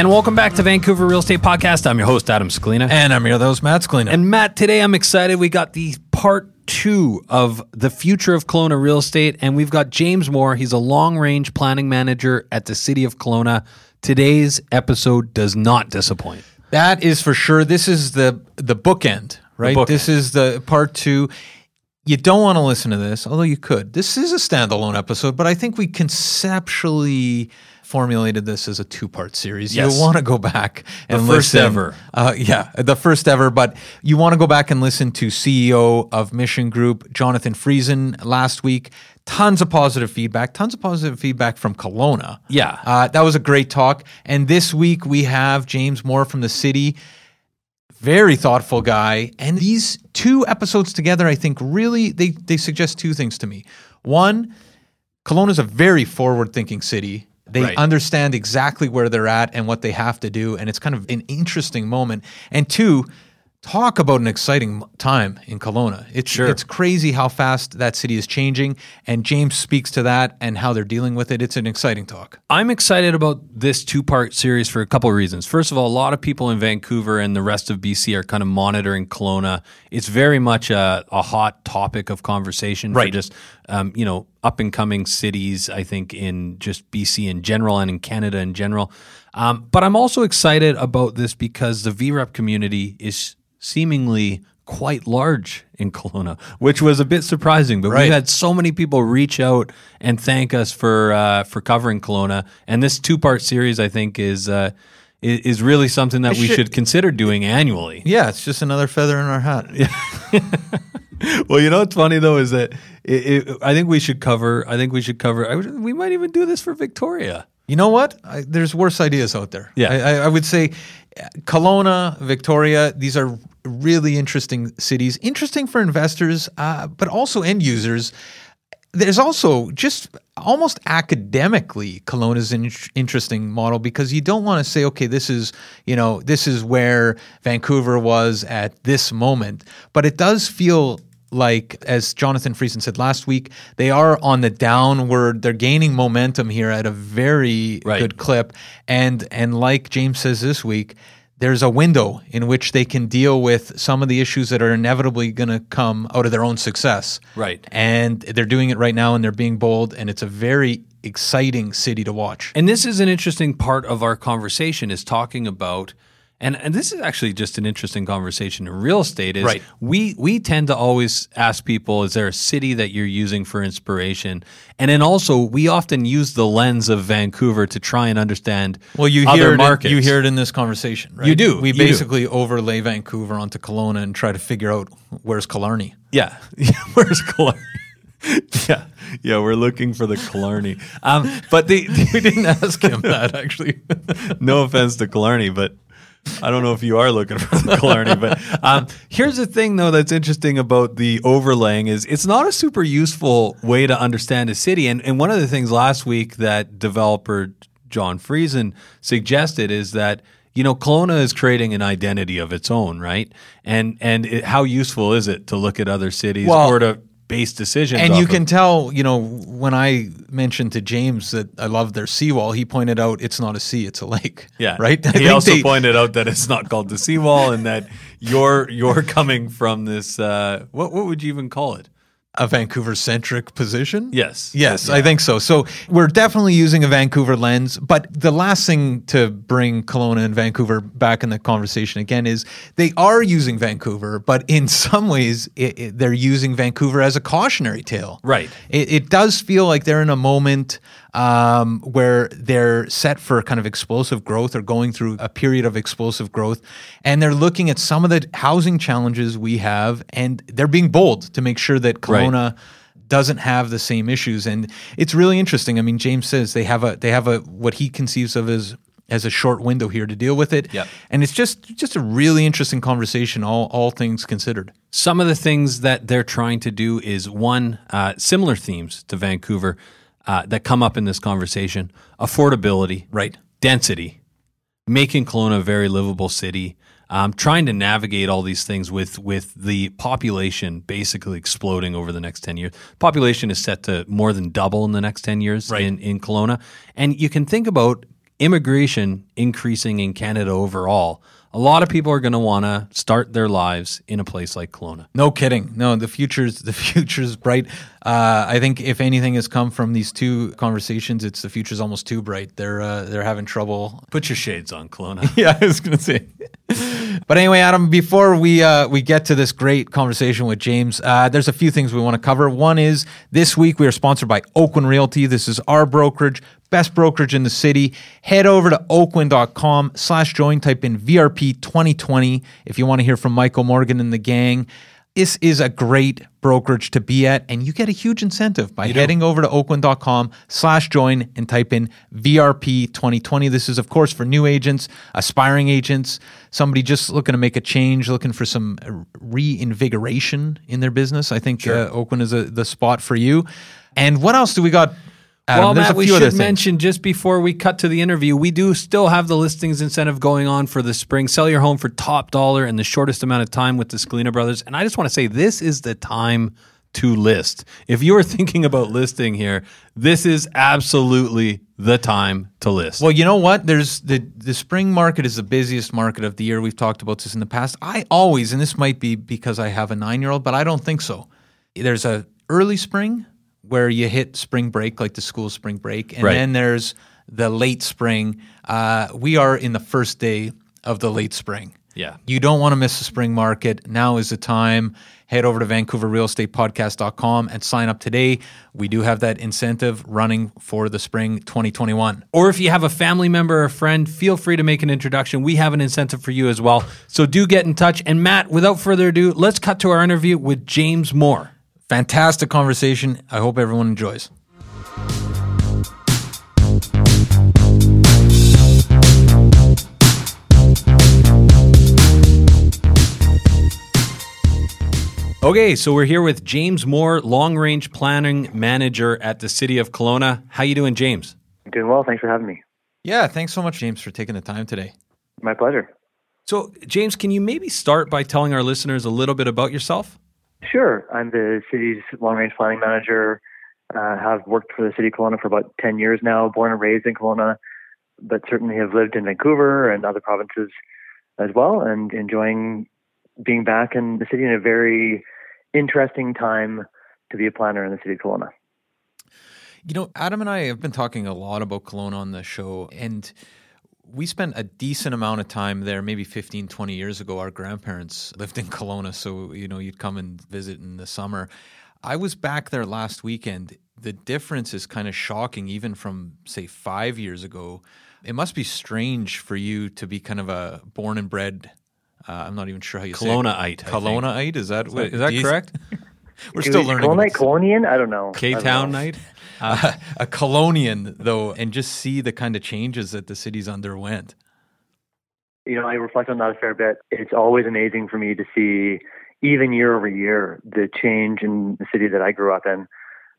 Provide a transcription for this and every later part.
And welcome back to Vancouver Real Estate Podcast. I'm your host, Adam Scalina. And I'm your host, Matt Scalina. And Matt, today I'm excited. We got the part two of the future of Kelowna real estate, and we've got James Moore. He's a long range planning manager at the city of Kelowna. Today's episode does not disappoint. That is for sure. This is the the bookend, right? bookend. This is the part two. You don't want to listen to this, although you could. This is a standalone episode, but I think we conceptually formulated this as a two part series. Yes. You want to go back and the first listen. ever. Uh, yeah, the first ever. But you want to go back and listen to CEO of Mission Group, Jonathan Friesen, last week. Tons of positive feedback. Tons of positive feedback from Kelowna. Yeah. Uh, that was a great talk. And this week we have James Moore from the city. Very thoughtful guy. And these two episodes together, I think, really they they suggest two things to me. One, Kelowna is a very forward-thinking city. They Right. understand exactly where they're at and what they have to do, and it's kind of an interesting moment. And two, talk about an exciting time in Kelowna. It's Sure. it's crazy how fast that city is changing, and James speaks to that and how they're dealing with it. It's an exciting talk. I'm excited about this two part series for a couple of reasons. First of all, a lot of people in Vancouver and the rest of BC are kind of monitoring Kelowna. It's very much a, a hot topic of conversation for Right. just, um, you know, up and coming cities, I think, in just BC in general and in Canada in general. Um, but I'm also excited about this because the VREP community is seemingly quite large in Kelowna, which was a bit surprising. But Right. we had so many people reach out and thank us for uh, for covering Kelowna. And this two part series, I think, is uh, is really something that we should- should consider doing annually. Yeah, it's just another feather in our hat. Well, you know what's funny though is that it, it, I think we should cover. I think we should cover. I we might even do this for Victoria. You know what? I, there's worse ideas out there. Yeah. I, I, I would say Kelowna, Victoria, these are really interesting cities. Interesting for investors, uh, but also end users. There's also just almost academically, Kelowna is an interesting model because you don't want to say, okay, this is you know this is where Vancouver was at this moment, but it does feel like as Jonathan Friesen said last week, they are on the downward. They're gaining momentum here at a very Right. good clip, and and like James says this week, there's a window in which they can deal with some of the issues that are inevitably going to come out of their own success. Right. And they're doing it right now, and they're being bold, and it's a very exciting city to watch. And this is an interesting part of our conversation is talking about and, and this is actually just an interesting conversation in real estate is Right. we we tend to always ask people is there a city that you're using for inspiration and then also we often use the lens of Vancouver to try and understand Well, you other hear it, markets you hear it in this conversation, right? You do, We you do. basically overlay Vancouver onto Kelowna and try to figure out where's Killarney. Yeah. Where's Killarney? yeah. Yeah, we're looking for the Killarney. Um, but the, We didn't ask him that actually. no offense to Killarney, but I don't know if you are looking for the Killarney. But um, here's the thing, though, that's interesting about the overlaying is it's not a super useful way to understand a city. And, and one of the things last week that developer John Friesen suggested is that you know Kelowna is creating an identity of its own, right? And and it, how useful is it to look at other cities Well, or to decisions? And you of- can tell, you know, when I mentioned to James that I love their seawall, he pointed out it's not a sea, it's a lake. Yeah, Right? I He also they- pointed out that it's not called the seawall, and that you're you're coming from this. Uh, what what would you even call it? A Vancouver centric position. Yes, Yes, Yeah. I think so. So we're definitely using a Vancouver lens, but the last thing to bring Kelowna and Vancouver back in the conversation again is they are using Vancouver, but in some ways it, it- they're using Vancouver as a cautionary tale. Right. It, it does feel like they're in a moment um, where they're set for kind of explosive growth or going through a period of explosive growth. And they're looking at some of the housing challenges we have, and they're being bold to make sure that Right. Kelowna doesn't have the same issues. And it's really interesting. I mean, James says they have a they have a what he conceives of as as a short window here to deal with it. Yep. And it's just just a really interesting conversation, all all things considered. Some of the things that they're trying to do is one uh, similar themes to Vancouver uh, that come up in this conversation: affordability, Right. density, making Kelowna a very livable city. Um, trying to navigate all these things with with the population basically exploding over the next ten years. Population is set to more than double in the next ten years Right. in in Kelowna, and you can think about immigration increasing in Canada overall. A lot of people are going to want to start their lives in a place like Kelowna. No kidding. No, the future's the future's bright. Uh, I think if anything has come from these two conversations, it's the future's almost too bright. They're uh, they're having trouble. Put your shades on, Kelowna. Yeah, I was gonna say. but anyway, Adam, before we uh, we get to this great conversation with James, uh, there's a few things we want to cover. One is this week we are sponsored by Oakwyn Realty. This is our brokerage, best brokerage in the city. Head over to oakwyn.com slash join, type in VRP 2020 if you want to hear from Michael Morgan and the gang. This is a great brokerage to be at, and you get a huge incentive by heading over to oakwyn.com slash join and type in VRP 2020. This is, of course, for new agents, aspiring agents, somebody just looking to make a change, looking for some reinvigoration in their business. I think uh, Oakwyn is a, the spot for you. And what else do we got? Adam? well, There's Matt, a we should mention just before we cut to the interview, we do still have the listings incentive going on for the spring. Sell your home for top dollar in the shortest amount of time with the Scalina Brothers. And I just want to say this is the time to list. If you are thinking about listing here, this is absolutely the time to list. Well, you know what? There's the the spring market is the busiest market of the year. We've talked about this in the past. I always, and this might be because I have a nine year old, but I don't think so. There's a early spring where you hit spring break, like the school spring break, and Right. then there's the late spring. Uh, we are in the first day of the late spring. Yeah. You don't want to miss the spring market. Now is the time. Head over to VancouverRealEstatePodcast.com and sign up today. We do have that incentive running for the spring 2021. Or if you have a family member or friend, feel free to make an introduction. We have an incentive for you as well. So do get in touch. And Matt, without further ado, let's cut to our interview with James Moore. Fantastic conversation. I hope everyone enjoys. Okay, so we're here with James Moore, long range planning manager at the city of Kelowna. How you doing, James? Doing well. Thanks for having me. Yeah, thanks so much, James, for taking the time today. My pleasure. So, James, can you maybe start by telling our listeners a little bit about yourself? Sure. I'm the city's long range planning manager. Uh, have worked for the city of Kelowna for about 10 years now, born and raised in Kelowna, but certainly have lived in Vancouver and other provinces as well, and enjoying being back in the city in a very interesting time to be a planner in the city of Kelowna. You know, Adam and I have been talking a lot about Kelowna on the show, and we spent a decent amount of time there, maybe 15, 20 years ago. Our grandparents lived in Kelowna, so, you know, you'd come and visit in the summer. I was back there last weekend. The difference is kind of shocking, even from, say, five years ago. It must be strange for you to be kind of a born and bred. Uh, I'm not even sure how you Kelownaite, say it. Kelownaite. Is that is that, is that correct? We're still learning. Kelownaite, Colonian? I don't know. K Town night? Uh, a Colonian, though, and just see the kind of changes that the city's underwent. You know, I reflect on that a fair bit. It's always amazing for me to see, even year over year, the change in the city that I grew up in.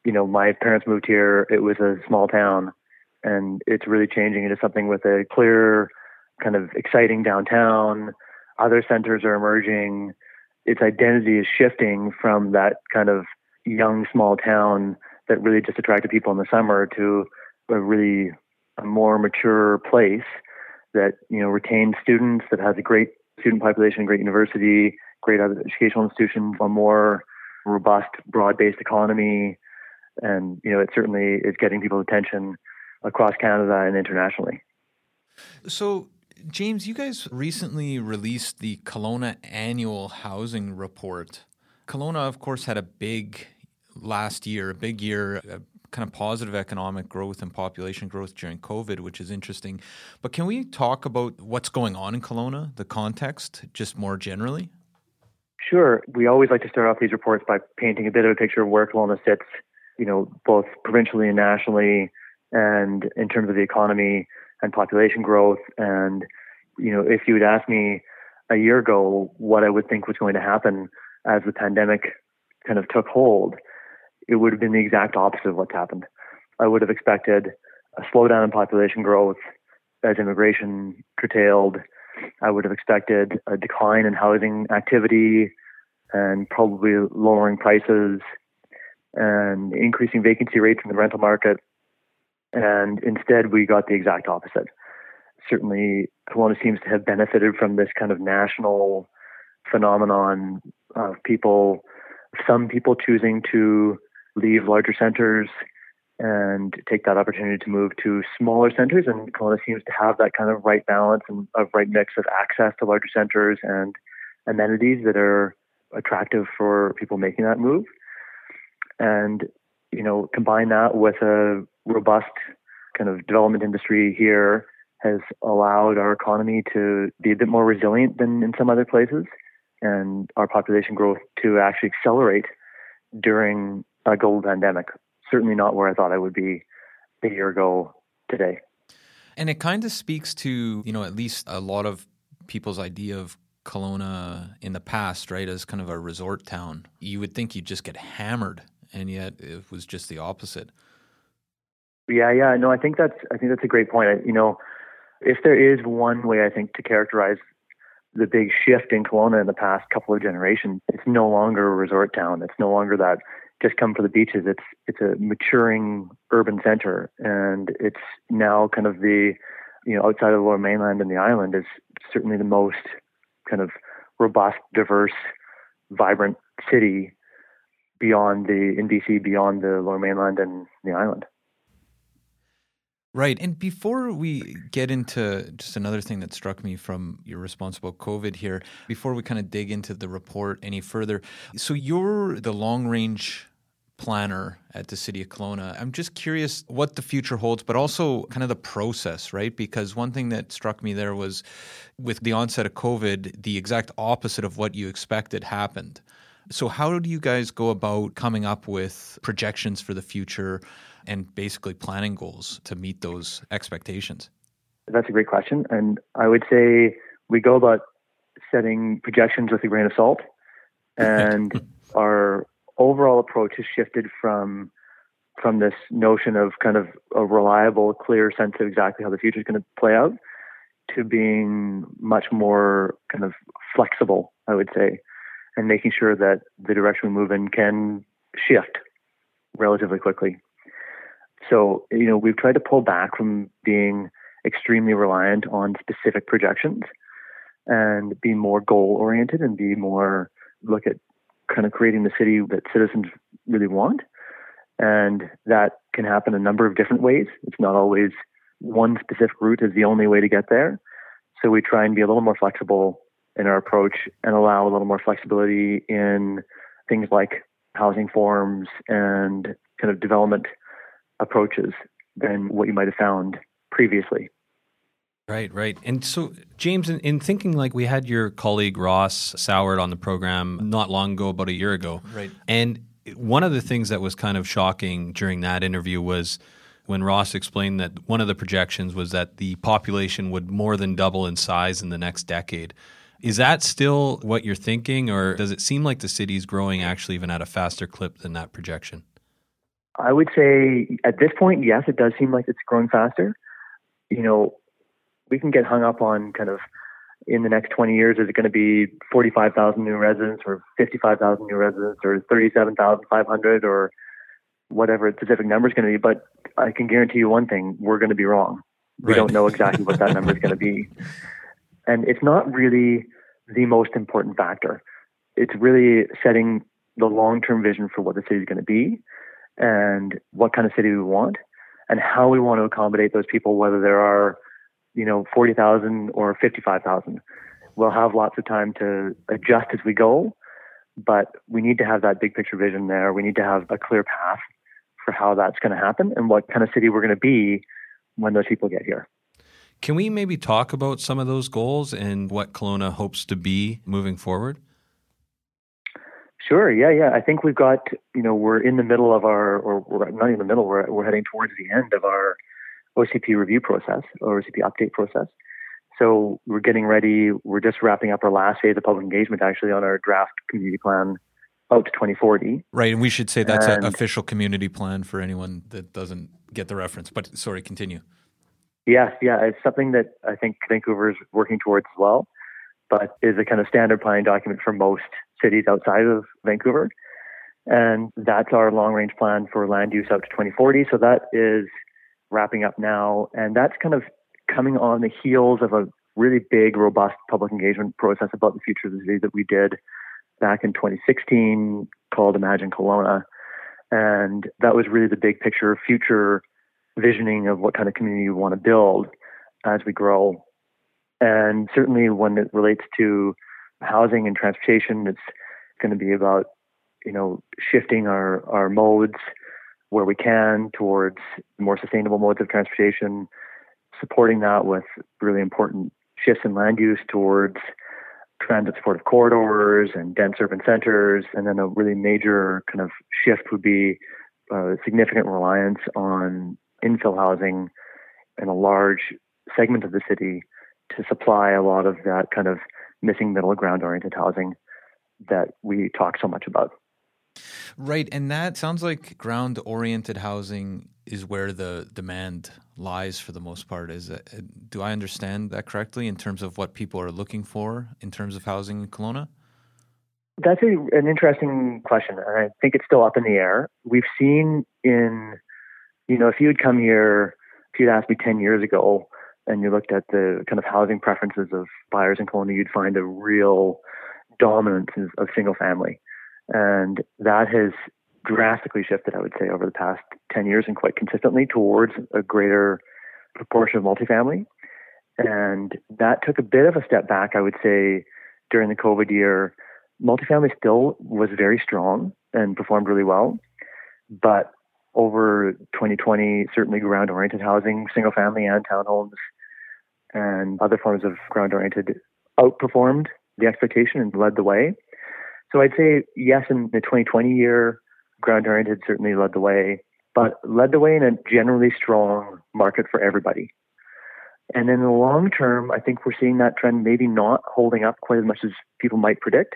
You know, my parents moved here. It was a small town, and it's really changing into something with a clear, kind of exciting downtown. Other centers are emerging its identity is shifting from that kind of young small town that really just attracted people in the summer to a really a more mature place that you know retains students that has a great student population, great university, great educational institutions, a more robust, broad-based economy, and you know it certainly is getting people's attention across Canada and internationally. So James, you guys recently released the Kelowna Annual Housing Report. Kelowna, of course, had a big last year, a big year, a kind of positive economic growth and population growth during COVID, which is interesting. But can we talk about what's going on in Kelowna, the context, just more generally? Sure. We always like to start off these reports by painting a bit of a picture of where Kelowna sits, you know, both provincially and nationally, and in terms of the economy and population growth. And, you know, if you had asked me a year ago what I would think was going to happen as the pandemic kind of took hold, it would have been the exact opposite of what's happened. I would have expected a slowdown in population growth as immigration curtailed. I would have expected a decline in housing activity and probably lowering prices and increasing vacancy rates in the rental market. And instead, we got the exact opposite. Certainly, Kelowna seems to have benefited from this kind of national phenomenon of people, some people choosing to leave larger centers and take that opportunity to move to smaller centers. And Kelowna seems to have that kind of right balance and of right mix of access to larger centers and amenities that are attractive for people making that move. And, you know, combine that with a robust kind of development industry here has allowed our economy to be a bit more resilient than in some other places and our population growth to actually accelerate during a global pandemic. Certainly not where I thought I would be a year ago today. And it kind of speaks to, you know, at least a lot of people's idea of Kelowna in the past, right, as kind of a resort town. You would think you'd just get hammered, and yet it was just the opposite. Yeah, yeah, no, I think that's I think that's a great point. I, you know, if there is one way I think to characterize the big shift in Kelowna in the past couple of generations, it's no longer a resort town. It's no longer that just come for the beaches. It's it's a maturing urban center, and it's now kind of the you know outside of the Lower Mainland and the island is certainly the most kind of robust, diverse, vibrant city beyond the in BC, beyond the Lower Mainland and the island. Right. And before we get into just another thing that struck me from your responsible COVID here, before we kind of dig into the report any further, so you're the long range planner at the city of Kelowna. I'm just curious what the future holds, but also kind of the process, right? Because one thing that struck me there was with the onset of COVID, the exact opposite of what you expected happened. So, how do you guys go about coming up with projections for the future? And basically planning goals to meet those expectations? That's a great question. And I would say we go about setting projections with a grain of salt. And our overall approach has shifted from from this notion of kind of a reliable, clear sense of exactly how the future is going to play out to being much more kind of flexible, I would say, and making sure that the direction we move in can shift relatively quickly. So, you know, we've tried to pull back from being extremely reliant on specific projections and be more goal oriented and be more look at kind of creating the city that citizens really want And that can happen a number of different ways. It's not always one specific route is the only way to get there. So we try and be a little more flexible in our approach and allow a little more flexibility in things like housing forms and kind of development approaches than what you might have found previously. Right, right. And so, James, in, in, thinking like we had your colleague Ross Soward on the program not long ago, about a year ago. Right. And one of the things that was kind of shocking during that interview was when Ross explained that one of the projections was that the population would more than double in size in the next decade. Is that still what you're thinking, or does it seem like the city is growing actually even at a faster clip than that projection? I would say at this point, yes, it does seem like it's growing faster. You know, we can get hung up on kind of in the next 20 years, is it going to be 45,000 new residents or 55,000 new residents or 37,500 or whatever the specific number is going to be? But I can guarantee you one thing, we're going to be wrong. We right. don't know exactly what that number is going to be. And it's not really the most important factor. It's really setting the long term vision for what the city is going to be and what kind of city we want and how we want to accommodate those people, whether there are, you know, 40,000 or 55,000. We'll have lots of time to adjust as we go, but we need to have that big picture vision there. We need to have a clear path for how that's going to happen and what kind of city we're going to be when those people get here. Can we maybe talk about some of those goals and what Kelowna hopes to be moving forward? Sure. Yeah, yeah. I think we've got, you know, we're in the middle of our, or we're not in the middle, we're, we're heading towards the end of our OCP review process, or OCP update process. So we're getting ready. We're just wrapping up our last phase of public engagement actually on our draft community plan out to 2040. Right. And we should say that's an official community plan for anyone that doesn't get the reference. But sorry, continue. Yes, yeah, it's something that I think Vancouver is working towards as well, but is a kind of standard planning document for most cities outside of Vancouver. And that's our long range plan for land use out to 2040. So that is wrapping up now. And that's kind of coming on the heels of a really big, robust public engagement process about the future of the city that we did back in 2016 called Imagine Kelowna. And that was really the big picture future visioning of what kind of community we want to build as we grow. And certainly when it relates to housing and transportation, it's going to be about, you know, shifting our, our modes where we can towards more sustainable modes of transportation, supporting that with really important shifts in land use towards transit supportive corridors and dense urban centers. And then a really major kind of shift would be a significant reliance on infill housing in a large segment of the city to supply a lot of that kind of missing middle ground oriented housing that we talk so much about. Right. And that sounds like ground oriented housing is where the demand lies for the most part. Is it, do I understand that correctly in terms of what people are looking for in terms of housing in Kelowna? That's a, an interesting question. And I think it's still up in the air. We've seen in you know, if you had come here, if you'd asked me 10 years ago and you looked at the kind of housing preferences of buyers in Kelowna, you'd find a real dominance of single family. And that has drastically shifted, I would say, over the past 10 years and quite consistently towards a greater proportion of multifamily. And that took a bit of a step back, I would say, during the COVID year. Multifamily still was very strong and performed really well. But over 2020, certainly ground oriented housing, single family and townhomes, and other forms of ground oriented outperformed the expectation and led the way. So I'd say, yes, in the 2020 year, ground oriented certainly led the way, but led the way in a generally strong market for everybody. And in the long term, I think we're seeing that trend maybe not holding up quite as much as people might predict.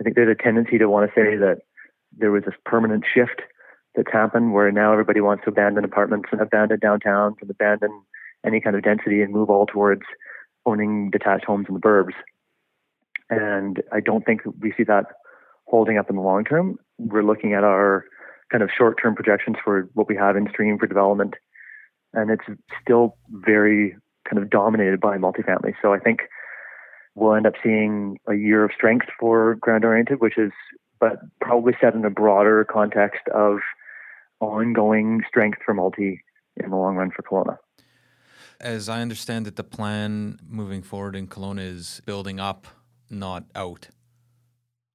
I think there's a tendency to want to say that there was this permanent shift that's happened where now everybody wants to abandon apartments and abandon downtowns and abandon any kind of density and move all towards owning detached homes in the burbs. And I don't think we see that holding up in the long term. We're looking at our kind of short term projections for what we have in stream for development, and it's still very kind of dominated by multifamily. So I think we'll end up seeing a year of strength for ground oriented, which is but probably set in a broader context of ongoing strength for multi in the long run for Kelowna. As I understand it, the plan moving forward in Kelowna is building up, not out.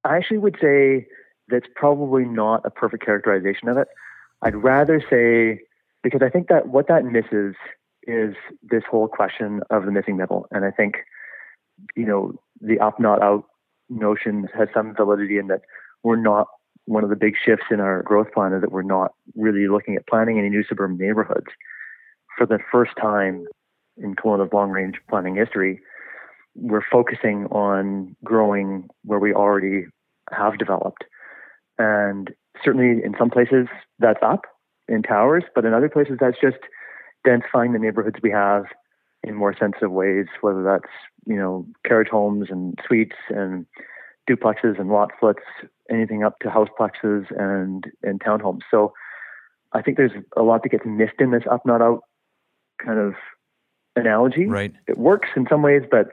I actually would say that's probably not a perfect characterization of it. I'd rather say, because I think that what that misses is this whole question of the missing middle. And I think, you know, the up, not out notion has some validity in that we're not one of the big shifts in our growth plan is that we're not really looking at planning any new suburban neighborhoods. For the first time in Kelowna's long range planning history, we're focusing on growing where we already have developed. And certainly in some places that's up in towers, but in other places that's just densifying the neighborhoods we have in more sensitive ways, whether that's, you know, carriage homes and suites and duplexes and lot splits, anything up to houseplexes and, and townhomes. So I think there's a lot that gets missed in this up, not out kind of analogy. Right. It works in some ways, but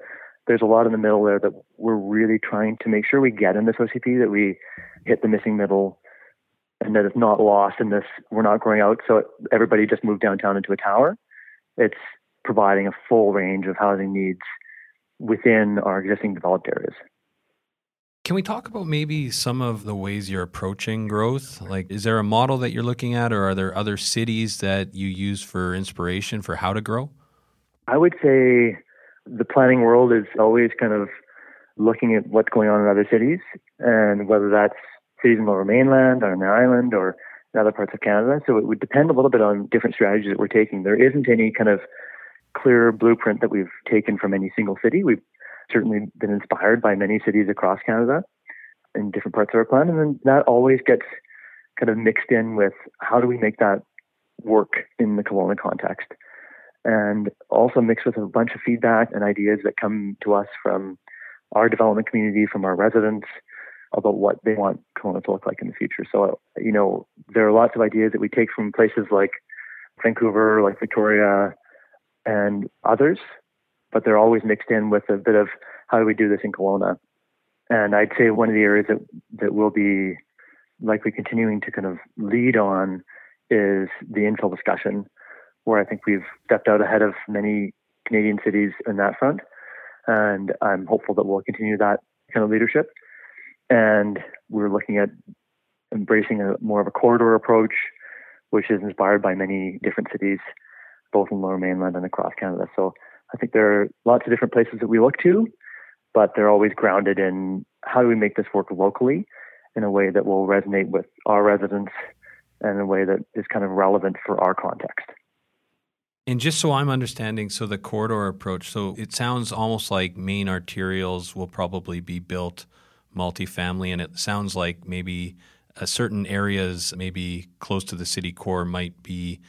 there's a lot in the middle there that we're really trying to make sure we get in this OCP, that we hit the missing middle and that it's not lost in this, we're not growing out. So everybody just moved downtown into a tower. It's providing a full range of housing needs within our existing developed areas. Can we talk about maybe some of the ways you're approaching growth? Like, is there a model that you're looking at, or are there other cities that you use for inspiration for how to grow? I would say the planning world is always kind of looking at what's going on in other cities, and whether that's cities in Lower Mainland, or on the island, or in other parts of Canada. So it would depend a little bit on different strategies that we're taking. There isn't any kind of clear blueprint that we've taken from any single city. We've certainly been inspired by many cities across Canada in different parts of our plan. And then that always gets kind of mixed in with how do we make that work in the Kelowna context. And also mixed with a bunch of feedback and ideas that come to us from our development community, from our residents about what they want Kelowna to look like in the future. So, you know, there are lots of ideas that we take from places like Vancouver, like Victoria, and others but they're always mixed in with a bit of how do we do this in Kelowna. And I'd say one of the areas that, that we'll be likely continuing to kind of lead on is the infill discussion, where I think we've stepped out ahead of many Canadian cities in that front. And I'm hopeful that we'll continue that kind of leadership. And we're looking at embracing a more of a corridor approach, which is inspired by many different cities, both in Lower Mainland and across Canada. So I think there are lots of different places that we look to, but they're always grounded in how do we make this work locally in a way that will resonate with our residents and in a way that is kind of relevant for our context. And just so I'm understanding, so the corridor approach, so it sounds almost like main arterials will probably be built multifamily, and it sounds like maybe uh, certain areas, maybe close to the city core, might be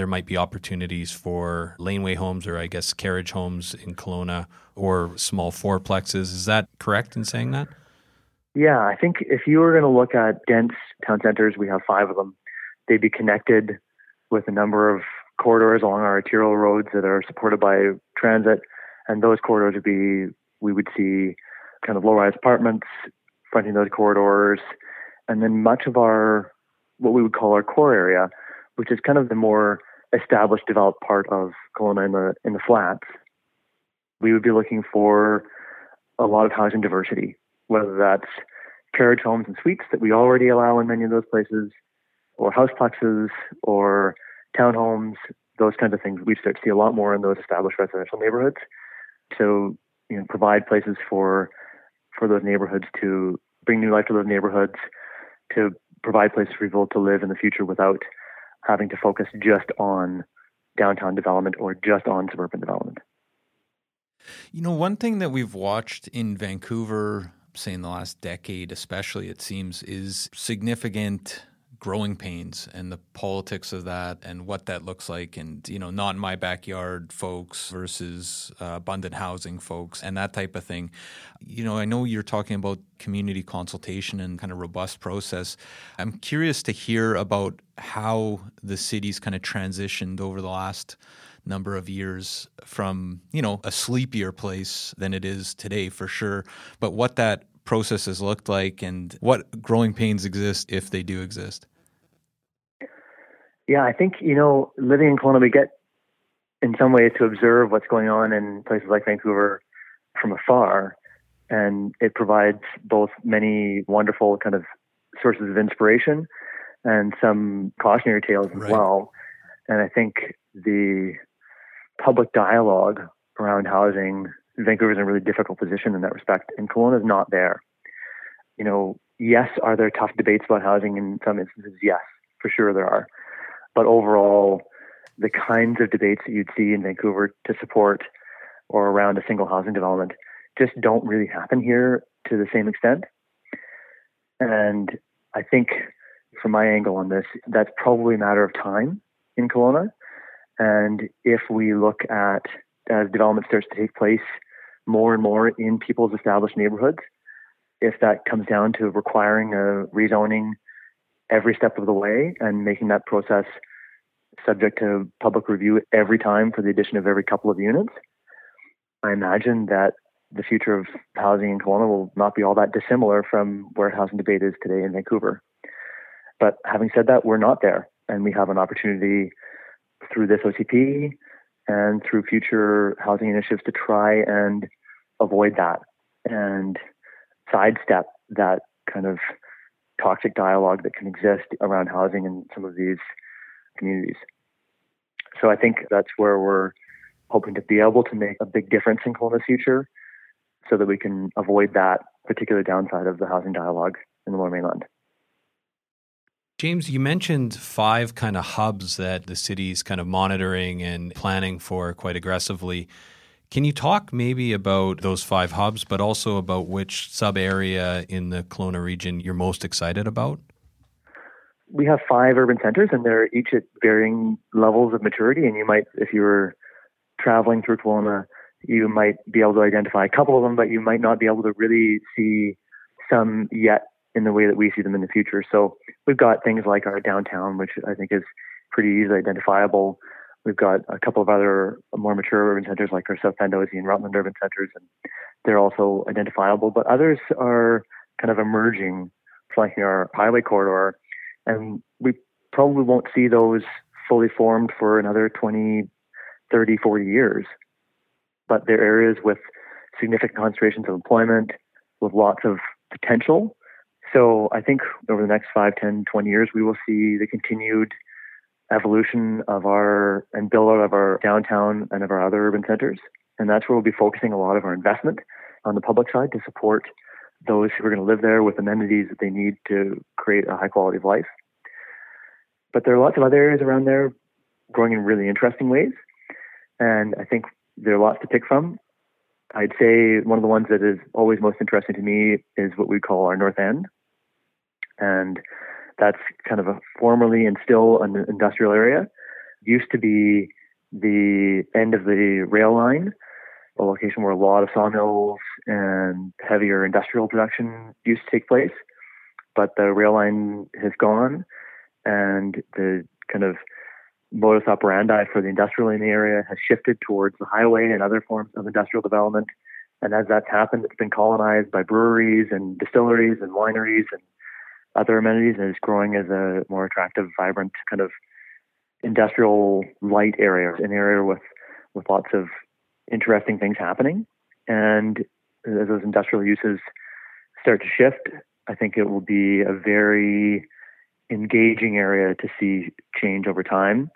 there might be opportunities for laneway homes or I guess carriage homes in Kelowna or small fourplexes. Is that correct in saying that? Yeah, I think if you were going to look at dense town centers, we have five of them. They'd be connected with a number of corridors along our arterial roads that are supported by transit. And those corridors would be, we would see kind of low rise apartments fronting those corridors. And then much of our, what we would call our core area, which is kind of the more established, developed part of Kelowna in the flats, we would be looking for a lot of housing diversity, whether that's carriage homes and suites that we already allow in many of those places, or houseplexes, or townhomes, those kinds of things. We start to see a lot more in those established residential neighborhoods. So, you know, provide places for for those neighborhoods to bring new life to those neighborhoods, to provide places for people to live in the future without having to focus just on downtown development or just on suburban development. You know, one thing that we've watched in Vancouver, say in the last decade especially, it seems, is significant growing pains and the politics of that and what that looks like and you know not in my backyard folks versus uh, abundant housing folks and that type of thing. You know i know you're talking about community consultation and kind of robust process. I'm curious to hear about how the city's kind of transitioned over the last number of years from you know a sleepier place than it is today for sure but what that process has looked like and what growing pains exist if they do exist Yeah, I think, you know, living in Kelowna, we get in some ways to observe what's going on in places like Vancouver from afar. And it provides both many wonderful kind of sources of inspiration and some cautionary tales as Right. well. And I think the public dialogue around housing, Vancouver's in a really difficult position in that respect, and Kelowna is not there. You know, yes, are there tough debates about housing in some instances? Yes, for sure there are. But overall, the kinds of debates that you'd see in Vancouver to support or around a single housing development just don't really happen here to the same extent. And I think from my angle on this, that's probably a matter of time in Kelowna. And if we look at as development starts to take place more and more in people's established neighborhoods, if that comes down to requiring a rezoning every step of the way and making that process subject to public review every time for the addition of every couple of units, I imagine that the future of housing in Kelowna will not be all that dissimilar from where housing debate is today in Vancouver. But having said that, we're not there, and we have an opportunity through this OCP and through future housing initiatives to try and avoid that and sidestep that kind of toxic dialogue that can exist around housing in some of these communities. So I think that's where we're hoping to be able to make a big difference in Kelowna's future so that we can avoid that particular downside of the housing dialogue in the Lower Mainland. James, you mentioned five kind of hubs that the city's kind of monitoring and planning for quite aggressively. Can you talk maybe about those five hubs, but also about which sub area in the Kelowna region you're most excited about? We have five urban centers, and they're each at varying levels of maturity. And you might, if you were traveling through Kelowna, you might be able to identify a couple of them, but you might not be able to really see some yet in the way that we see them in the future. So we've got things like our downtown, which I think is pretty easily identifiable. We've got a couple of other more mature urban centers like our South Pandosy and Rutland urban centers, and they're also identifiable. But others are kind of emerging, flanking our highway corridor, and we probably won't see those fully formed for another 20, 30, 40 years. But they're areas with significant concentrations of employment, with lots of potential. So I think over the next 5, 10, 20 years, we will see the continued evolution of our and build out of our downtown and of our other urban centers. And that's where we'll be focusing a lot of our investment on the public side to support those who are going to live there with amenities that they need to create a high quality of life. But there are lots of other areas around there growing in really interesting ways. And I think there are lots to pick from. I'd say one of the ones that is always most interesting to me is what we call our North End. And that's kind of a formerly and still an industrial area. Used to be the end of the rail line, a location where a lot of sawmills and heavier industrial production used to take place. But the rail line has gone, and the kind of modus operandi for the industrial in the area has shifted towards the highway and other forms of industrial development. And as that's happened, it's been colonized by breweries and distilleries and wineries and other amenities, and is growing as a more attractive, vibrant kind of industrial light area, an area with with lots of interesting things happening. And as those industrial uses start to shift, I think it will be a very engaging area to see change over time.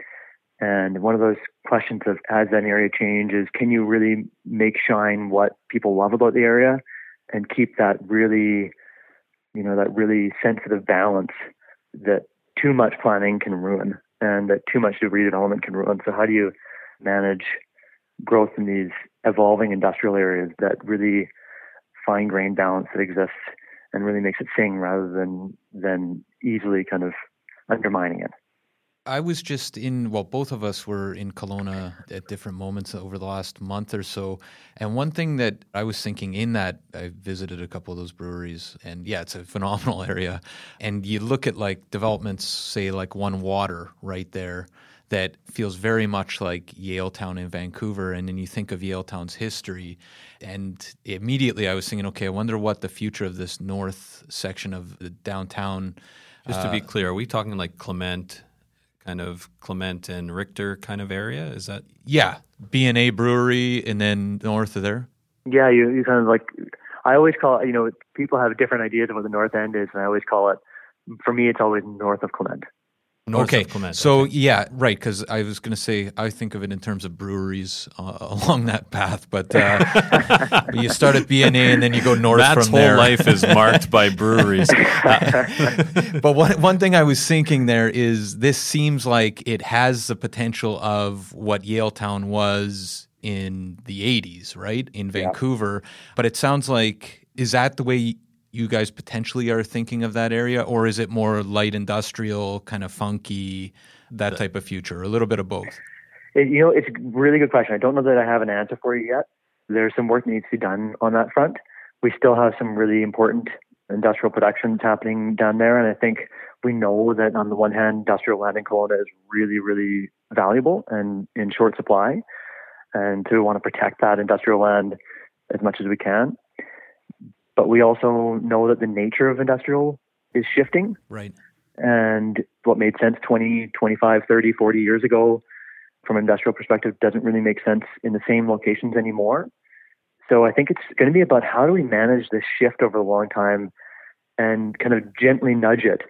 And one of those questions of as that area changes, can you really make shine what people love about the area and keep that really, you know, that really sensitive balance that too much planning can ruin and that too much redevelopment can ruin. So how do you manage growth in these evolving industrial areas that really fine grained balance that exists and really makes it sing rather than than easily kind of undermining it. I was just in, well, both of us were in Kelowna at different moments over the last month or so. And one thing that I was thinking in that, I visited a couple of those breweries, and yeah, it's a phenomenal area. And you look at like developments, say like One Water right there, that feels very much like Yaletown in Vancouver. And then you think of Yaletown's history. And immediately I was thinking, okay, I wonder what the future of this north section of the downtown. Just to be uh, clear, are we talking like Clement, kind of Clement and Richter kind of area. Is that? Yeah, B and A Brewery, and then north of there. Yeah, you you kind of like. I always call it. You know, people have different ideas of what the north end is, and I always call it. For me, it's always north of Clement. North okay, of Clement, so okay. yeah, right. Because I was going to say I think of it in terms of breweries uh, along that path, but uh, you start at BNA and then you go north from there. Matt's whole there. life is marked by breweries. but one one thing I was thinking there is this seems like it has the potential of what Yaletown was in the 80s, right? In Vancouver. But it sounds like is that the way you guys potentially are thinking of that area or is it more light industrial, kind of funky, that type of future, a little bit of both? It, you know, it's a really good question. I don't know that I have an answer for you yet. There's some work that needs to be done on that front. We still have some really important industrial production that's happening down there, and I think we know that on the one hand, industrial land in Kelowna is really, really valuable and in short supply, and to want to protect that industrial land as much as we can. But we also know that the nature of industrial is shifting Right. and what made sense 20, 25, 30, 40 years ago from an industrial perspective doesn't really make sense in the same locations anymore. So I think it's going to be about how do we manage this shift over a long time and kind of gently nudge it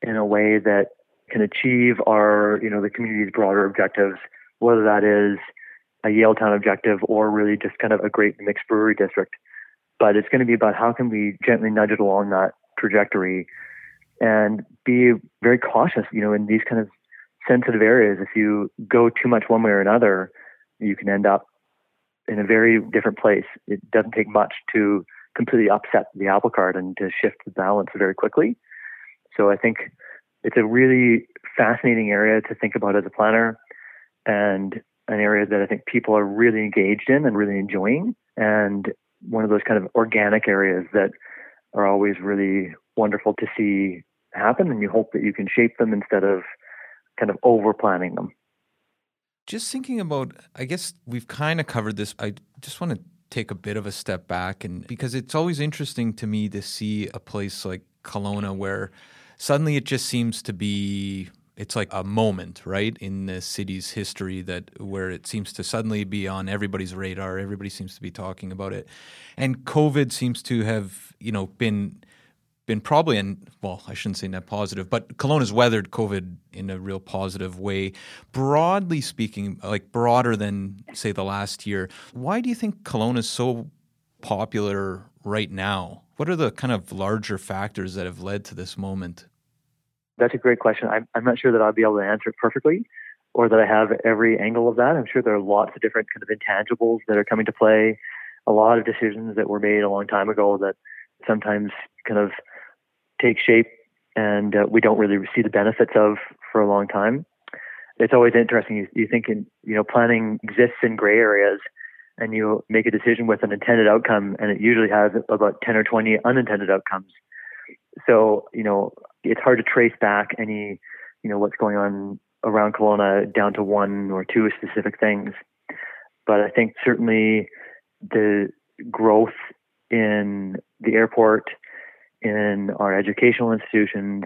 in a way that can achieve our, you know, the community's broader objectives, whether that is a Yaletown objective or really just kind of a great mixed brewery district. But it's going to be about how can we gently nudge it along that trajectory and be very cautious, you know, in these kind of sensitive areas. If you go too much one way or another, you can end up in a very different place. It doesn't take much to completely upset the apple cart and to shift the balance very quickly. So I think it's a really fascinating area to think about as a planner and an area that I think people are really engaged in and really enjoying and one of those kind of organic areas that are always really wonderful to see happen and you hope that you can shape them instead of kind of over planning them. Just thinking about, I guess we've kind of covered this. I just want to take a bit of a step back, and because it's always interesting to me to see a place like Kelowna where suddenly it just seems to be. It's like a moment, right, in the city's history that where it seems to suddenly be on everybody's radar. Everybody seems to be talking about it, and COVID seems to have, you know, been been probably in well, I shouldn't say net positive, but Kelowna's weathered COVID in a real positive way. Broadly speaking, like broader than say the last year, why do you think Kelowna is so popular right now? What are the kind of larger factors that have led to this moment? That's a great question. I'm, I'm not sure that I'll be able to answer it perfectly or that I have every angle of that. I'm sure there are lots of different kind of intangibles that are coming to play, a lot of decisions that were made a long time ago that sometimes kind of take shape and uh, we don't really see the benefits of for a long time. It's always interesting. You, you think in, you know, planning exists in gray areas and you make a decision with an intended outcome and it usually has about 10 or 20 unintended outcomes. So, you know, it's hard to trace back any, you know, what's going on around Kelowna down to one or two specific things. But I think certainly the growth in the airport, in our educational institutions,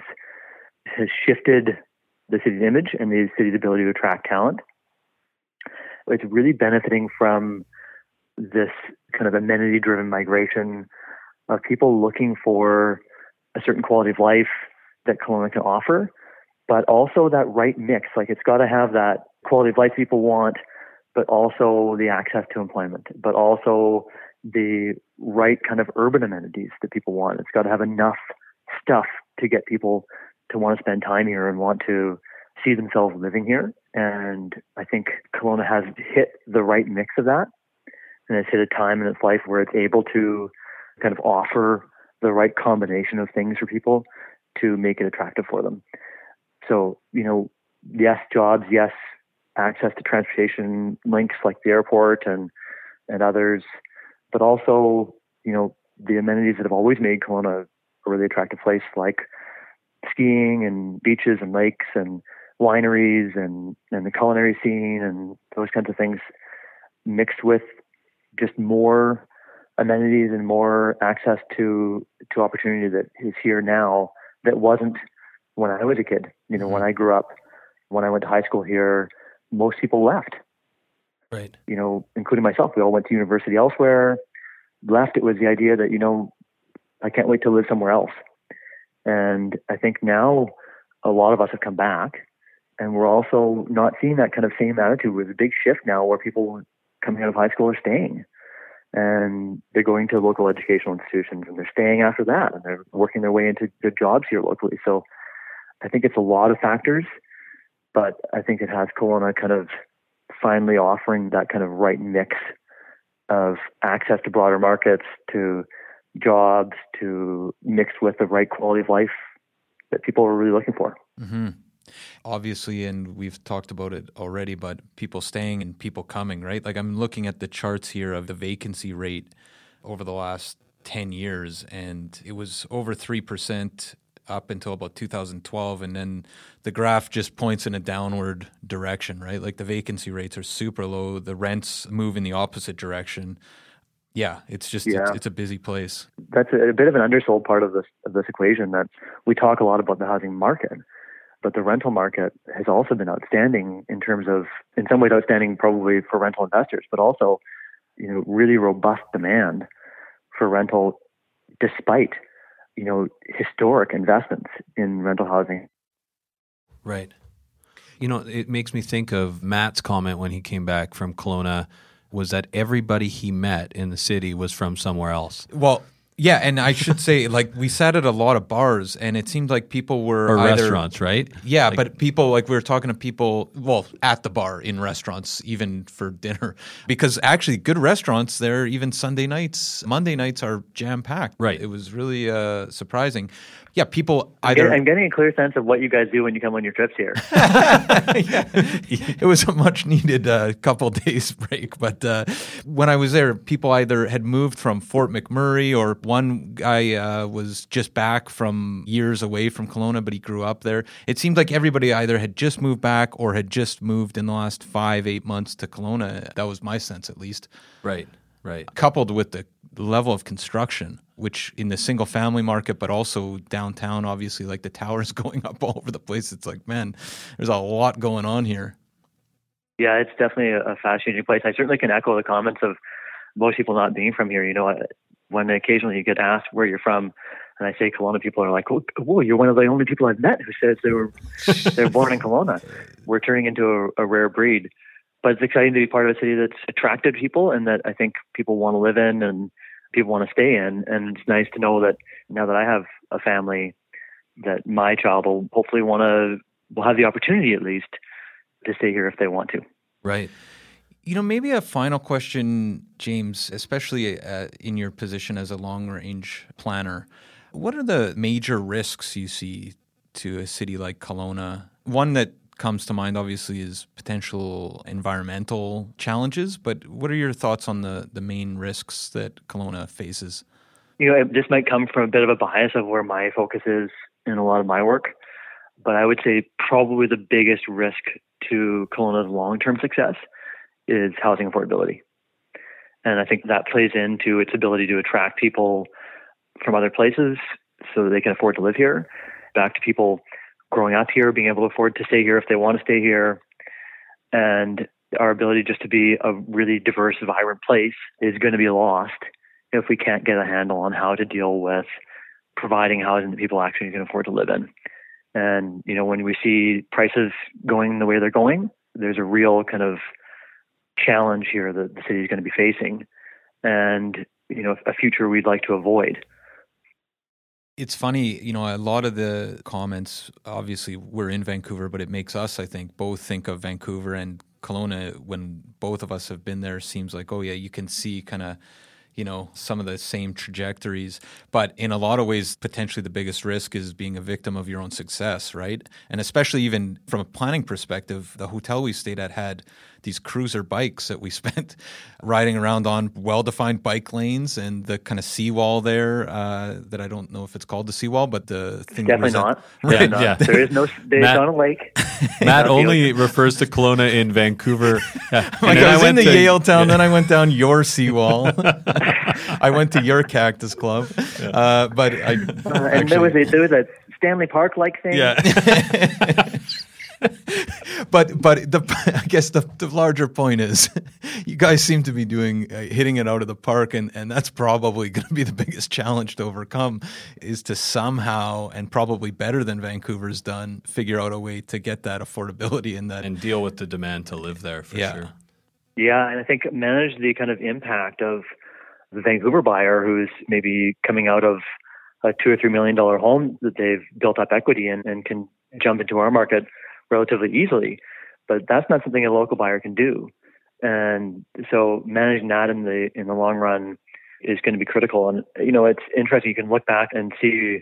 has shifted the city's image and the city's ability to attract talent. It's really benefiting from this kind of amenity driven migration of people looking for a certain quality of life that Kelowna can offer, but also that right mix. Like it's got to have that quality of life people want, but also the access to employment, but also the right kind of urban amenities that people want. It's got to have enough stuff to get people to want to spend time here and want to see themselves living here. And I think Kelowna has hit the right mix of that. And it's hit a time in its life where it's able to kind of offer the right combination of things for people to make it attractive for them. So, you know, yes, jobs, yes, access to transportation links like the airport and and others, but also, you know, the amenities that have always made Kelowna a really attractive place, like skiing and beaches and lakes and wineries and and the culinary scene and those kinds of things, mixed with just more amenities and more access to to opportunity that is here now that wasn't when I was a kid. You know, when mm-hmm. I grew up, when I went to high school here, most people left. Right. You know, including myself. We all went to university elsewhere. Left. It was the idea that you know, I can't wait to live somewhere else. And I think now a lot of us have come back, and we're also not seeing that kind of same attitude. With a big shift now, where people coming out of high school are staying and they're going to local educational institutions and they're staying after that and they're working their way into good jobs here locally. So I think it's a lot of factors, but I think it has Kelowna kind of finally offering that kind of right mix of access to broader markets, to jobs, to mixed with the right quality of life that people are really looking for. Mm-hmm. Obviously, and we've talked about it already, but people staying and people coming, right? Like I'm looking at the charts here of the vacancy rate over the last 10 years, and it was over 3% up until about 2012 and then the graph just points in a downward direction right? Like the vacancy rates are super low. The rents move in the opposite direction. Yeah it's just yeah. It's, it's, a busy place. That's a, a, bit of an undersold part of this of this equation that we talk a lot about the housing market but the rental market has also been outstanding in terms of, in some ways, outstanding probably for rental investors, but also, you know, really robust demand for rental despite, you know, historic investments in rental housing. Right. You know, it makes me think of Matt's comment when he came back from Kelowna was that everybody he met in the city was from somewhere else. Well, yeah, and I should say, like, we sat at a lot of bars, and it seemed like people were or either, restaurants, right? Yeah, like, but people like we were talking to people, well, at the bar, in restaurants, even for dinner, because actually, good restaurants there, even Sunday nights, Monday nights are jam packed. Right. It was really uh, surprising yeah, people either. I'm getting a clear sense of what you guys do when you come on your trips here. yeah. It was a much needed uh, couple days break, but uh, when I was there, people either had moved from Fort McMurray, or one guy uh, was just back from years away from Kelowna, but he grew up there. It seemed like everybody either had just moved back or had just moved in the last five, eight months to Kelowna. That was my sense, at least. Right. Right. Coupled with the level of construction, which in the single family market, but also downtown, obviously, like the towers going up all over the place. It's like, man, there's a lot going on here. Yeah, it's definitely a fascinating place. I certainly can echo the comments of most people not being from here. You know, when occasionally you get asked where you're from, and I say Kelowna, people are like, "Oh, whoa, you're one of the only people I've met who says they were they're born in Kelowna." We're turning into a, a rare breed but it's exciting to be part of a city that's attracted people and that I think people want to live in and people want to stay in. And it's nice to know that now that I have a family, that my child will hopefully want to will have the opportunity at least to stay here if they want to. Right. You know, maybe a final question, James, especially uh, in your position as a long range planner. What are the major risks you see to a city like Kelowna? One that comes to mind obviously is potential environmental challenges, but what are your thoughts on the, the main risks that Kelowna faces? You know, this might come from a bit of a bias of where my focus is in a lot of my work, but I would say probably the biggest risk to Kelowna's long term success is housing affordability. And I think that plays into its ability to attract people from other places so they can afford to live here, back to people growing up here, being able to afford to stay here if they want to stay here, and our ability just to be a really diverse, vibrant place is going to be lost if we can't get a handle on how to deal with providing housing that people actually can afford to live in. And you know, when we see prices going the way they're going, there's a real kind of challenge here that the city is going to be facing, and you know, a future we'd like to avoid. It's funny, you know, a lot of the comments, obviously, we're in Vancouver, but it makes us, I think, both think of Vancouver and Kelowna when both of us have been there. Seems like, oh, yeah, you can see kind of you know some of the same trajectories but in a lot of ways potentially the biggest risk is being a victim of your own success right and especially even from a planning perspective the hotel we stayed at had these cruiser bikes that we spent riding around on well-defined bike lanes and the kind of seawall there uh, that I don't know if it's called the seawall, but the thing definitely not. Right, yeah, yeah. There is no. There's Matt, not a lake. Matt only refers to Kelowna in Vancouver. Yeah. like I was I in the to, Yaletown, yeah. then I went down your seawall. I went to your cactus club, yeah. uh, but I uh, and actually, there was a there was a Stanley Park like thing. Yeah. But but the I guess the, the larger point is, you guys seem to be doing uh, hitting it out of the park, and and that's probably going to be the biggest challenge to overcome, is to somehow and probably better than Vancouver's done, figure out a way to get that affordability and that and deal with the demand to live there for Yeah. sure. Yeah, and I think manage the kind of impact of the Vancouver buyer who's maybe coming out of a two or three million dollar home that they've built up equity in and can jump into our market relatively easily. But that's not something a local buyer can do. And so managing that in the in the long run is going to be critical. And you know, it's interesting. You can look back and see,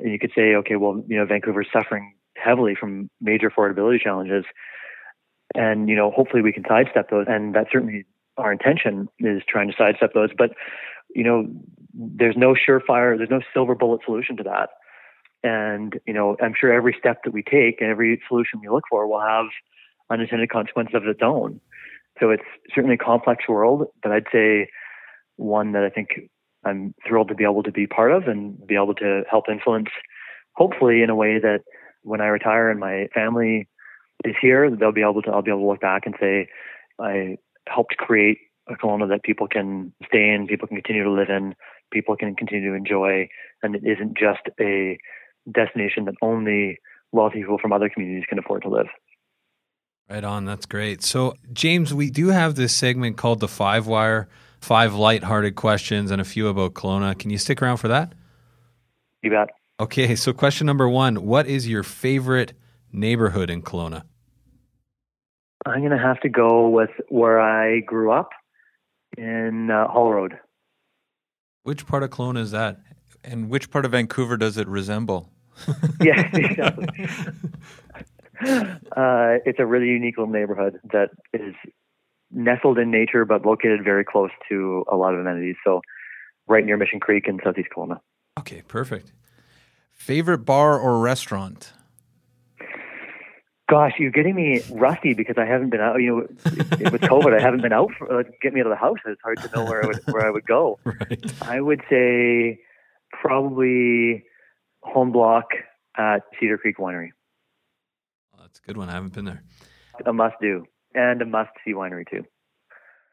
you could say, okay, well, you know, Vancouver's suffering heavily from major affordability challenges and you know hopefully we can sidestep those and that's certainly our intention is trying to sidestep those but you know there's no surefire there's no silver bullet solution to that and you know i'm sure every step that we take and every solution we look for will have unintended consequences of its own. So it's certainly a complex world but i'd say one that i think i'm thrilled to be able to be part of and be able to help influence hopefully in a way that when i retire and my family is here, they'll be able to I'll be able to look back and say I helped create a Kelowna that people can stay in, people can continue to live in, people can continue to enjoy, and it isn't just a destination that only wealthy people from other communities can afford to live. Right on. That's great. So, James, we do have this segment called the Five Wire, five lighthearted questions and a few about Kelowna. Can you stick around for that? You bet. Okay. So, question number one What is your favorite neighborhood in Kelowna? I'm going to have to go with where I grew up in uh, Hall Road. Which part of Kelowna is that? and which part of Vancouver does it resemble? yeah, exactly. uh, it's a really unique little neighborhood that is nestled in nature, but located very close to a lot of amenities. So, right near Mission Creek in Southeast Kelowna. Okay, perfect. Favorite bar or restaurant? Gosh, you're getting me rusty because I haven't been out. You know, with COVID, I haven't been out. For, uh, get me out of the house. It's hard to know where I would where I would go. Right. I would say probably home block at Cedar Creek Winery. Oh, that's a good one. I haven't been there. A must do and a must see winery too.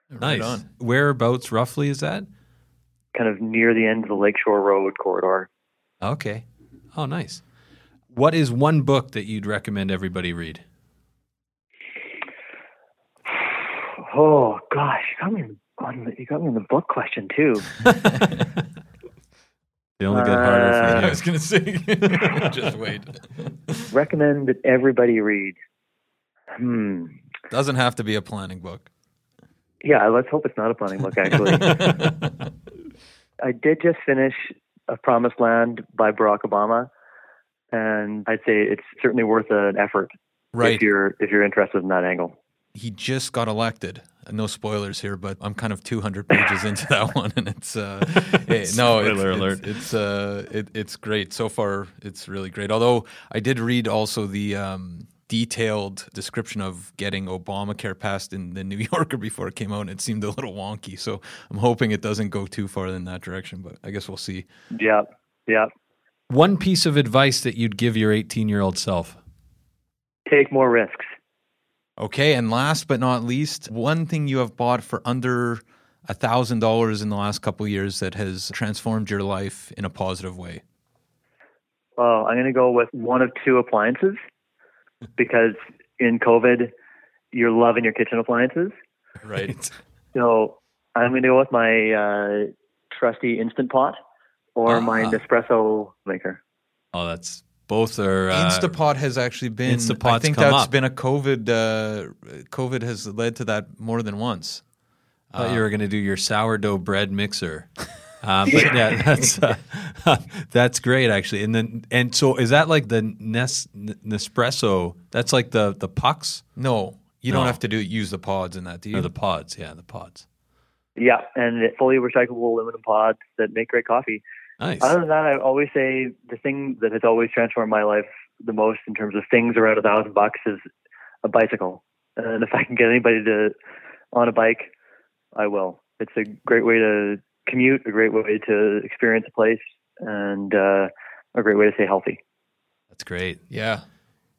Nice. Right on. Whereabouts roughly is that? Kind of near the end of the Lakeshore Road corridor. Okay. Oh, nice. What is one book that you'd recommend everybody read? Oh gosh, you got me on the, you got me on the book question too. They only get harder Uh, from I was going to say, just wait. Recommend that everybody read. Hmm. Doesn't have to be a planning book. Yeah, let's hope it's not a planning book. Actually, I did just finish A Promised Land by Barack Obama, and I'd say it's certainly worth an effort Right. if you're if you're interested in that angle. He just got elected. No spoilers here, but I'm kind of 200 pages into that one, and it's uh, eh, no, it's, Spoiler it's, alert. It's uh, it, it's great so far. It's really great. Although I did read also the um, detailed description of getting Obamacare passed in the New Yorker before it came out, and it seemed a little wonky. So I'm hoping it doesn't go too far in that direction, but I guess we'll see. Yeah, yeah. One piece of advice that you'd give your 18 year old self. Take more risks. Okay, and last but not least, one thing you have bought for under a thousand dollars in the last couple of years that has transformed your life in a positive way. Well, I'm going to go with one of two appliances because in COVID, you're loving your kitchen appliances. Right. So I'm going to go with my uh, trusty Instant Pot or my Ah. Nespresso maker. Oh, that's both are. Uh, Instapot has actually been. I think come that's up. been a COVID. Uh, COVID has led to that more than once. I thought you were going to do your sourdough bread mixer. Uh, but yeah, that's uh, that's great actually. And then and so is that like the Nes, Nespresso? That's like the the pucks No, you No. don't have to do use the pods in that, do you? or the pods? Yeah, the pods. Yeah, and fully recyclable aluminum pods that make great coffee. Nice. Other than that, I always say the thing that has always transformed my life the most in terms of things around a thousand bucks is a bicycle. And if I can get anybody to on a bike, I will. It's a great way to commute, a great way to experience a place, and uh, a great way to stay healthy. That's great. yeah.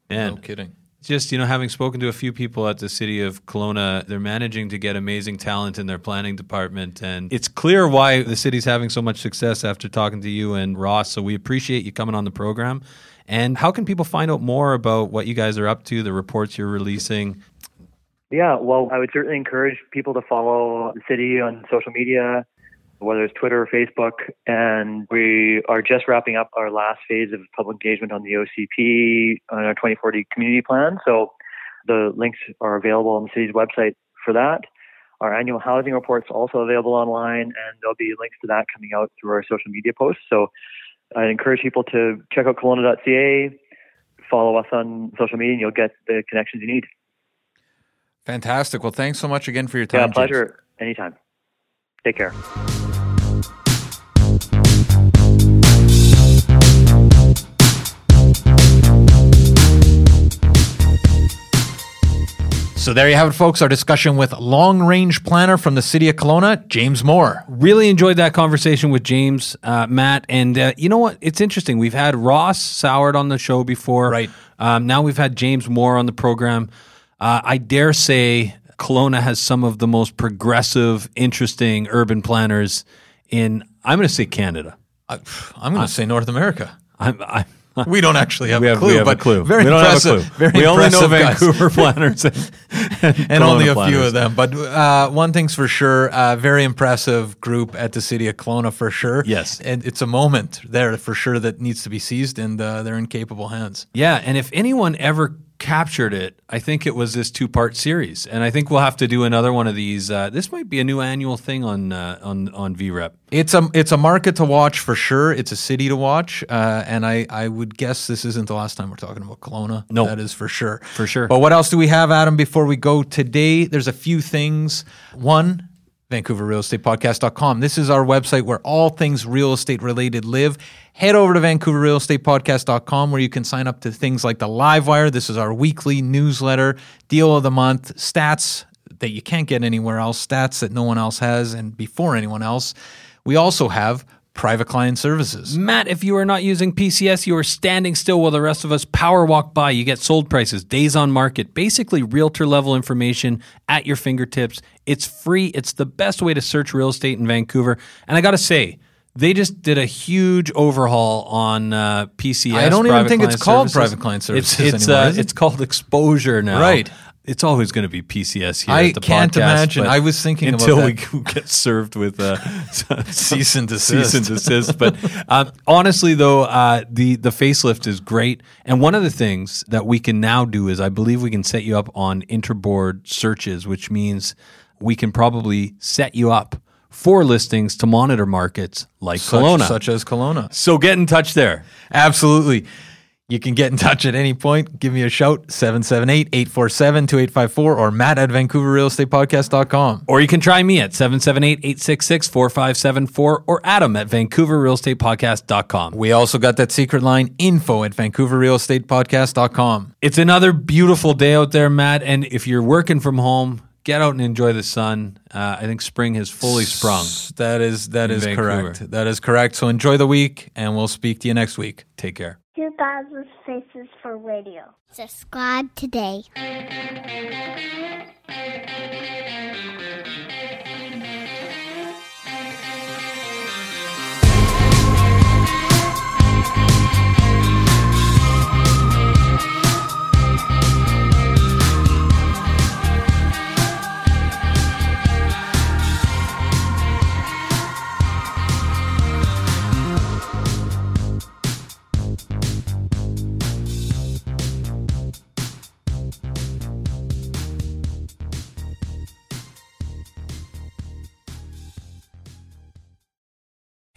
Man, no kidding. Just you know having spoken to a few people at the city of Kelowna, they're managing to get amazing talent in their planning department, and it's clear why the city's having so much success after talking to you and Ross. So we appreciate you coming on the program. And how can people find out more about what you guys are up to, the reports you're releasing? Yeah, well, I would certainly encourage people to follow the city on social media, whether it's Twitter or Facebook. And we are just wrapping up our last phase of public engagement on the OCP on our 2040 community plan. So the links are available on the city's website for that. Our annual housing reports also available online, and there'll be links to that coming out through our social media posts. So I encourage people to check out Kelowna.ca, follow us on social media, and you'll get the connections you need. Fantastic. Well, thanks so much again for your time. Yeah, pleasure. James. Anytime. Take care. So there you have it, folks. Our discussion with long range planner from the city of Kelowna, James Moore. Really enjoyed that conversation with James, uh, Matt. And uh, you know what? It's interesting. We've had Ross Soward on the show before. Right. Um, now we've had James Moore on the program. Uh, I dare say Kelowna has some of the most progressive, interesting urban planners in, I'm going to say Canada. I, am going to say North America. I'm, I'm we don't actually have, we have a clue. We have but a clue. Very we impressive. Very we impressive only know guys. Vancouver planners and, and, and only a planners. few of them. But uh, one thing's for sure: uh, very impressive group at the city of Kelowna for sure. Yes, and it's a moment there for sure that needs to be seized, and uh, they're in capable hands. Yeah, and if anyone ever captured it, I think it was this two-part series, and I think we'll have to do another one of these. Uh, this might be a new annual thing on uh, on on VREP. It's a it's a market to watch for sure. It's a city to watch, uh, and I I would guess this isn't the last time we're talking about Kelowna. No, that is for sure, for sure. But what else do we have, Adam? Before we go today, there's a few things. One. VancouverRealEstatePodcast.com. This is our website where all things real estate related live. Head over to VancouverRealEstatePodcast.com where you can sign up to things like the Livewire. This is our weekly newsletter, deal of the month, stats that you can't get anywhere else, stats that no one else has and before anyone else. We also have private client services. Matt, if you are not using PCS, you are standing still while the rest of us power walk by. You get sold prices, days on market, basically realtor level information at your fingertips. It's free. It's the best way to search real estate in Vancouver. And I got to say, they just did a huge overhaul on uh, PCS. I don't even think it's called services. private client services It's it's, anymore, uh, it? it's called exposure now. Right. It's always going to be PCS here. I at the can't podcast, imagine. I was thinking about until we get served with uh, Cease and desist. cease and desist. But um, honestly, though, uh, the the facelift is great. And one of the things that we can now do is, I believe, we can set you up on interboard searches, which means we can probably set you up for listings to monitor markets like Such, Kelowna. such as Kelowna. so get in touch there. Absolutely. You can get in touch at any point. Give me a shout, 778-847-2854 or matt at vancouverrealestatepodcast.com. Or you can try me at 778-866-4574 or Adam at vancouverrealestatepodcast.com. We also got that secret line, info at vancouverrealestatepodcast.com. It's another beautiful day out there, Matt. And if you're working from home, get out and enjoy the sun. Uh, I think spring has fully sprung. That is that In is Vancouver. correct. That is correct. So enjoy the week and we'll speak to you next week. Take care. 2000 Faces for Radio. Subscribe today.